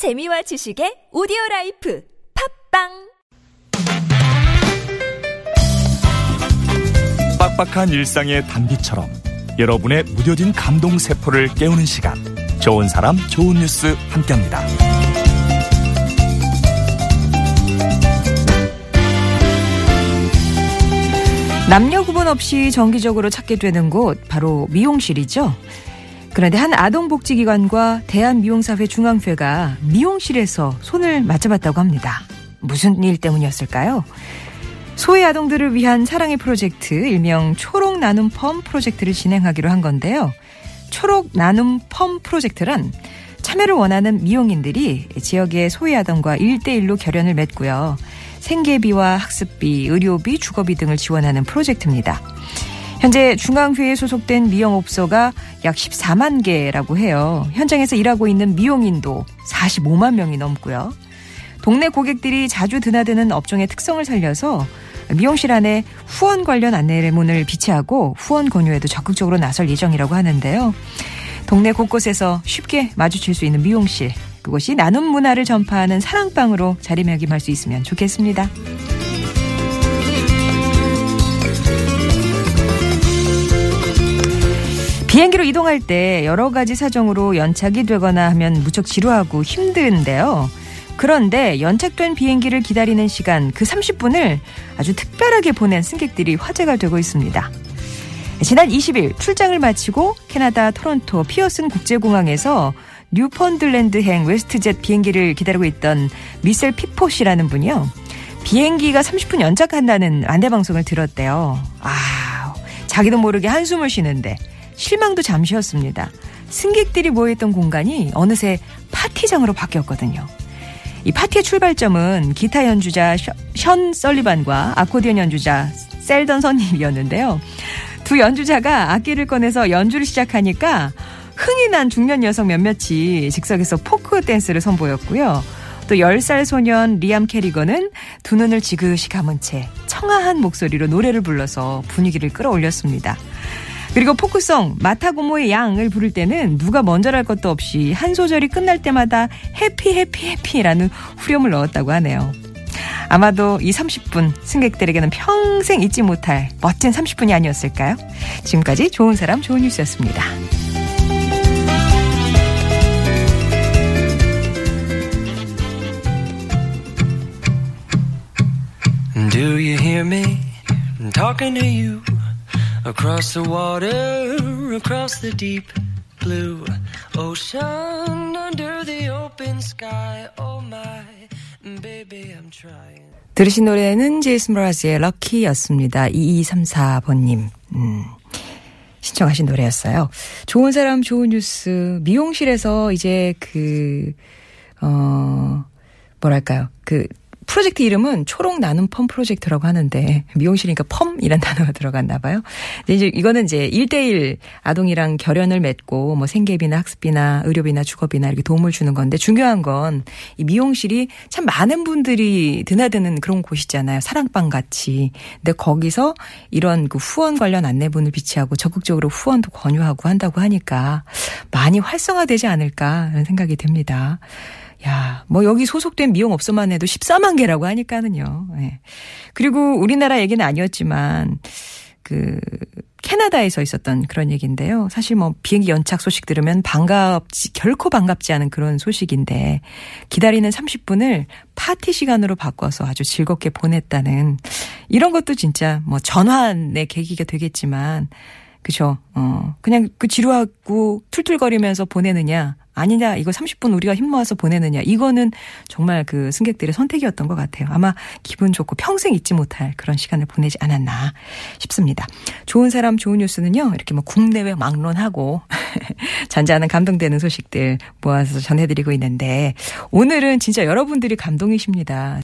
재미와 지식의 오디오 라이프 팟빵 빡빡한 일상의 단비처럼 여러분의 무뎌진 감동 세포를 깨우는 시간 좋은 사람 좋은 뉴스 함께합니다. 남녀 구분 없이 정기적으로 찾게 되는 곳 바로 미용실이죠. 그런데 한 아동복지기관과 대한미용사회 중앙회가 미용실에서 손을 맞잡았다고 합니다. 무슨 일 때문이었을까요? 소외 아동들을 위한 사랑의 프로젝트 일명 초록 나눔 펌 프로젝트를 진행하기로 한 건데요. 초록 나눔 펌 프로젝트란 참여를 원하는 미용인들이 지역의 소외 아동과 1대1로 결연을 맺고요. 생계비와 학습비, 의료비, 주거비 등을 지원하는 프로젝트입니다. 현재 중앙회에 소속된 미용업소가 약 14만 개라고 해요. 현장에서 일하고 있는 미용인도 45만 명이 넘고요. 동네 고객들이 자주 드나드는 업종의 특성을 살려서 미용실 안에 후원 관련 안내문을 비치하고 후원 권유에도 적극적으로 나설 예정이라고 하는데요. 동네 곳곳에서 쉽게 마주칠 수 있는 미용실, 그것이 나눔 문화를 전파하는 사랑방으로 자리매김할 수 있으면 좋겠습니다. 비행기로 이동할 때 여러 가지 사정으로 연착이 되거나 하면 무척 지루하고 힘든데요. 그런데 연착된 비행기를 기다리는 시간 그 30분을 아주 특별하게 보낸 승객들이 화제가 되고 있습니다. 지난 20일 출장을 마치고 캐나다 토론토 피어슨 국제공항에서 뉴펀들랜드행 웨스트젯 비행기를 기다리고 있던 미셀 피포 씨라는 분이요. 비행기가 30분 연착한다는 안내 방송을 들었대요. 아, 자기도 모르게 한숨을 쉬는데 실망도 잠시였습니다. 승객들이 모여있던 공간이 어느새 파티장으로 바뀌었거든요. 이 파티의 출발점은 기타 연주자 션 설리반과 아코디언 연주자 셀던 선님이었는데요. 두 연주자가 악기를 꺼내서 연주를 시작하니까 흥이 난 중년 여성 몇몇이 즉석에서 포크 댄스를 선보였고요. 또 10살 소년 리암 캐리건은 두 눈을 지그시 감은 채 청아한 목소리로 노래를 불러서 분위기를 끌어올렸습니다. 그리고 포크송 마타고모의 양을 부를 때는 누가 먼저랄 것도 없이 한 소절이 끝날 때마다 해피 해피 해피라는 후렴을 넣었다고 하네요. 아마도 이 30분 승객들에게는 평생 잊지 못할 멋진 30분이 아니었을까요? 지금까지 좋은 사람 좋은 뉴스였습니다. Across the water, across the deep blue ocean, under the open sky? Oh my, baby, I'm trying. 들으신 노래는 제이슨 브라즈의 럭키였습니다. 2234번님. 음. 신청하신 노래였어요. 좋은 사람, 좋은 뉴스. 미용실에서 이제 그, 어, 뭐랄까요. 그, 프로젝트 이름은 초록 나눔 펌 프로젝트라고 하는데 미용실이니까 펌이란 단어가 들어갔나 봐요. 이제 이거는 이제 1대1 아동이랑 결연을 맺고 뭐 생계비나 학습비나 의료비나 주거비나 이렇게 도움을 주는 건데 중요한 건 이 미용실이 참 많은 분들이 드나드는 그런 곳이잖아요. 사랑방 같이. 근데 거기서 이런 그 후원 관련 안내문을 비치하고 적극적으로 후원도 권유하고 한다고 하니까 많이 활성화되지 않을까 라는 생각이 듭니다. 야, 뭐 여기 소속된 미용업소만 해도 14만 개라고 하니까는요. 예. 그리고 우리나라 얘기는 아니었지만 그 캐나다에서 있었던 그런 얘기인데요. 사실 뭐 비행기 연착 소식 들으면 반갑지 결코 반갑지 않은 그런 소식인데 기다리는 30분을 파티 시간으로 바꿔서 아주 즐겁게 보냈다는 이런 것도 진짜 뭐 전환의 계기가 되겠지만 그죠. 어, 그냥 그 지루하고 툴툴거리면서 보내느냐. 아니냐, 이거 30분 우리가 힘 모아서 보내느냐. 이거는 정말 그 승객들의 선택이었던 것 같아요. 아마 기분 좋고 평생 잊지 못할 그런 시간을 보내지 않았나 싶습니다. 좋은 사람, 좋은 뉴스는요, 이렇게 뭐 국내외 막론하고 잔잔한 감동되는 소식들 모아서 전해드리고 있는데, 오늘은 진짜 여러분들이 감동이십니다.